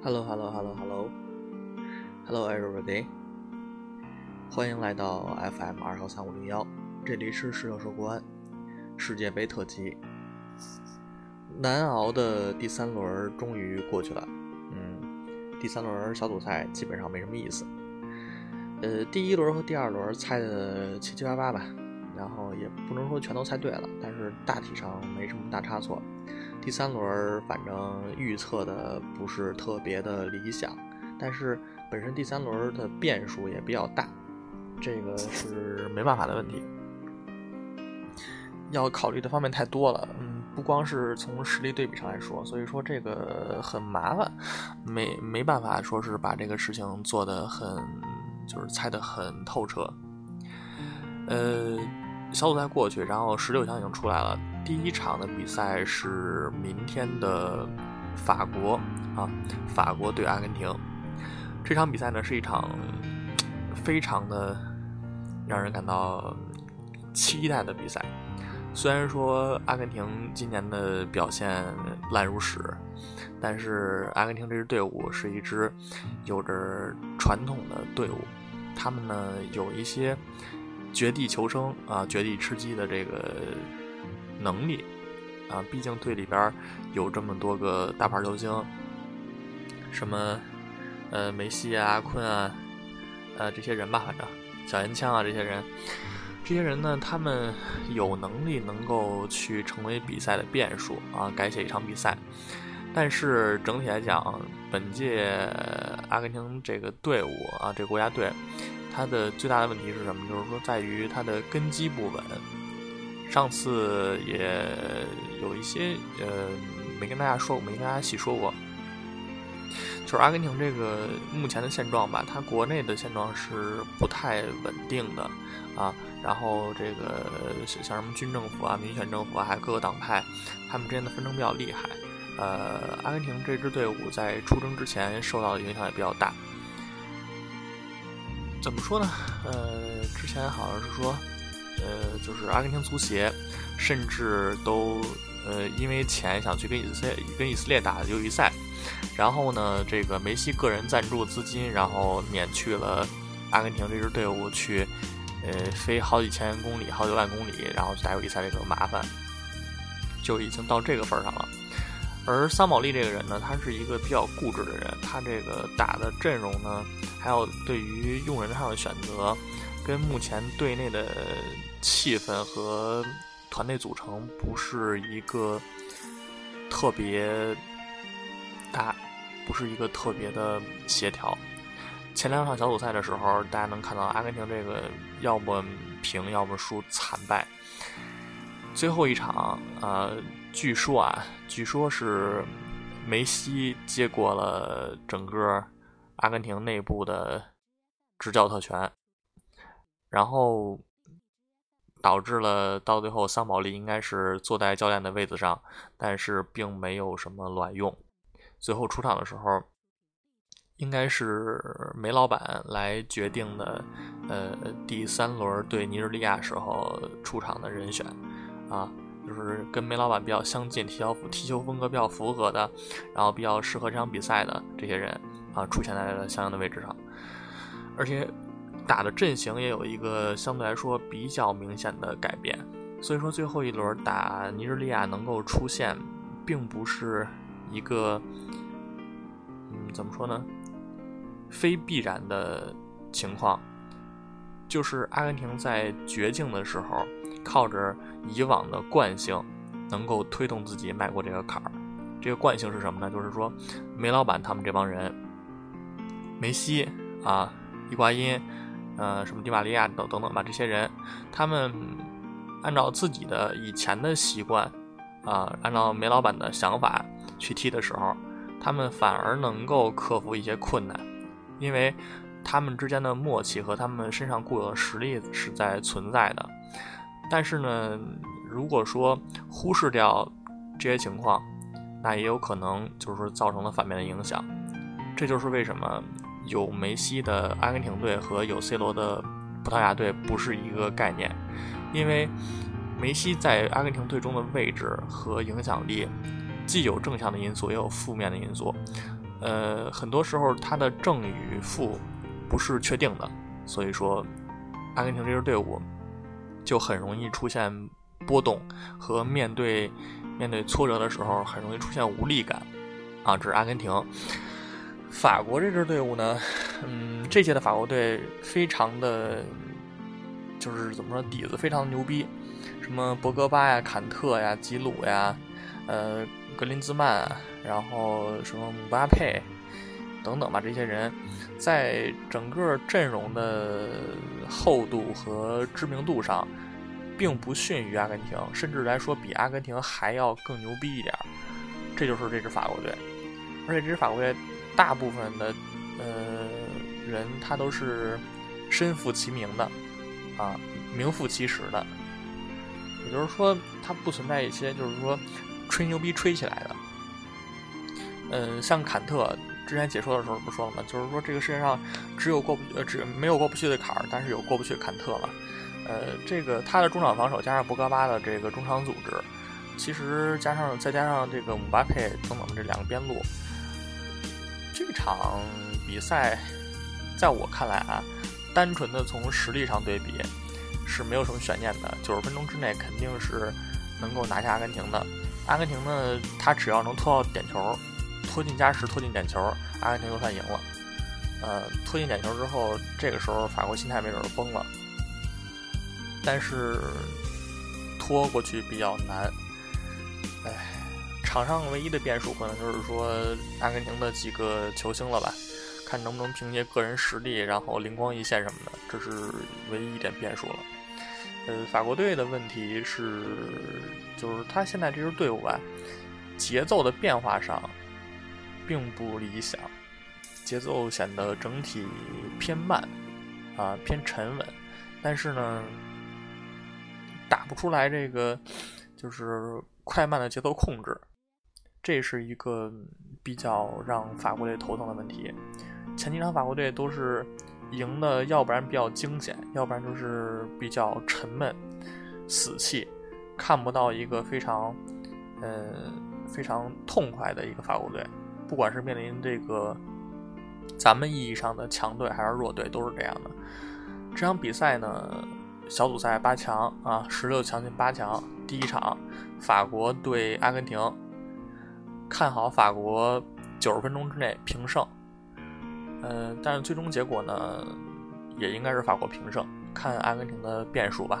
Hello, hello, hello, hello, hello, everybody！欢迎来到 FM 二幺三五零幺，这里是十六说国安世界杯特辑。难熬的第三轮终于过去了，嗯，第三轮小组赛基本上没什么意思。呃，第一轮和第二轮猜的七七八八吧，然后也不能说全都猜对了，但是大体上没什么大差错。第三轮反正预测的不是特别的理想，但是本身第三轮的变数也比较大，这个是 没办法的问题，要考虑的方面太多了。嗯，不光是从实力对比上来说，所以说这个很麻烦，没没办法说是把这个事情做得很，就是猜得很透彻。呃。小组赛过去，然后十六强已经出来了。第一场的比赛是明天的法国啊，法国对阿根廷。这场比赛呢是一场非常的让人感到期待的比赛。虽然说阿根廷今年的表现烂如屎，但是阿根廷这支队伍是一支有着传统的队伍，他们呢有一些。绝地求生啊，绝地吃鸡的这个能力啊，毕竟队里边有这么多个大牌球星，什么呃梅西啊、阿坤啊，呃这些人吧，反正小烟枪啊这些人，这些人呢，他们有能力能够去成为比赛的变数啊，改写一场比赛。但是整体来讲，本届阿根廷这个队伍啊，这个国家队。它的最大的问题是什么？就是说，在于它的根基不稳。上次也有一些呃，没跟大家说，没跟大家细说过，就是阿根廷这个目前的现状吧，它国内的现状是不太稳定的啊。然后这个像什么军政府啊、民选政府啊，还有各个党派，他们之间的纷争比较厉害。呃，阿根廷这支队伍在出征之前受到的影响也比较大。怎么说呢？呃，之前好像是说，呃，就是阿根廷足协甚至都呃因为钱想去跟以色列跟以色列打友谊赛，然后呢，这个梅西个人赞助资金，然后免去了阿根廷这支队伍去呃飞好几千公里、好几万公里，然后去打友谊赛这个麻烦，就已经到这个份儿上了。而桑保利这个人呢，他是一个比较固执的人，他这个打的阵容呢，还有对于用人上的选择，跟目前队内的气氛和团队组成不是一个特别大，不是一个特别的协调。前两场小组赛的时候，大家能看到阿根廷这个要么平，要么输，惨败。最后一场，呃。据说啊，据说是梅西接过了整个阿根廷内部的执教特权，然后导致了到最后桑保利应该是坐在教练的位子上，但是并没有什么卵用。最后出场的时候，应该是梅老板来决定的，呃，第三轮对尼日利亚时候出场的人选啊。就是跟梅老板比较相近，踢球踢球风格比较符合的，然后比较适合这场比赛的这些人啊，出现在了相应的位置上，而且打的阵型也有一个相对来说比较明显的改变，所以说最后一轮打尼日利亚能够出现，并不是一个嗯怎么说呢，非必然的情况，就是阿根廷在绝境的时候。靠着以往的惯性，能够推动自己迈过这个坎儿。这个惯性是什么呢？就是说，梅老板他们这帮人，梅西啊、伊瓜因，呃，什么迪玛利亚等等等吧，这些人，他们按照自己的以前的习惯啊，按照梅老板的想法去踢的时候，他们反而能够克服一些困难，因为他们之间的默契和他们身上固有的实力是在存在的。但是呢，如果说忽视掉这些情况，那也有可能就是造成了反面的影响。这就是为什么有梅西的阿根廷队和有 C 罗的葡萄牙队不是一个概念，因为梅西在阿根廷队中的位置和影响力，既有正向的因素，也有负面的因素。呃，很多时候他的正与负不是确定的，所以说阿根廷这支队伍就很容易出现波动和面对面对挫折的时候很容易出现无力感啊，这是阿根廷。法国这支队伍呢，嗯，这届的法国队非常的，就是怎么说底子非常的牛逼，什么博格巴呀、坎特呀、吉鲁呀，呃，格林兹曼，然后什么姆巴佩等等吧，这些人在整个阵容的厚度和知名度上，并不逊于阿根廷，甚至来说比阿根廷还要更牛逼一点。这就是这支法国队，而且这支法国队。大部分的呃人，他都是身负其名的啊，名副其实的。也就是说，他不存在一些就是说吹牛逼吹起来的。嗯，像坎特之前解说的时候不说了吗？就是说这个世界上只有过不呃只没有过不去的坎儿，但是有过不去坎特嘛。呃，这个他的中场防守加上博格巴的这个中场组织，其实加上再加上这个姆巴佩等等这两个边路。这场比赛，在我看来啊，单纯的从实力上对比，是没有什么悬念的。九十分钟之内肯定是能够拿下阿根廷的。阿根廷呢，他只要能拖到点球，拖进加时，拖进点球，阿根廷就算赢了。呃，拖进点球之后，这个时候法国心态没准就崩了。但是拖过去比较难，哎。场上唯一的变数可能就是说阿根廷的几个球星了吧，看能不能凭借个人实力，然后灵光一现什么的，这是唯一一点变数了。呃，法国队的问题是，就是他现在这支队伍吧，节奏的变化上并不理想，节奏显得整体偏慢，啊，偏沉稳，但是呢，打不出来这个就是快慢的节奏控制。这是一个比较让法国队头疼的问题。前几场法国队都是赢的，要不然比较惊险，要不然就是比较沉闷、死气，看不到一个非常，呃，非常痛快的一个法国队。不管是面临这个咱们意义上的强队还是弱队，都是这样的。这场比赛呢，小组赛八强啊，十六强进八强，第一场法国对阿根廷。看好法国九十分钟之内平胜，嗯，但是最终结果呢，也应该是法国平胜。看阿根廷的变数吧。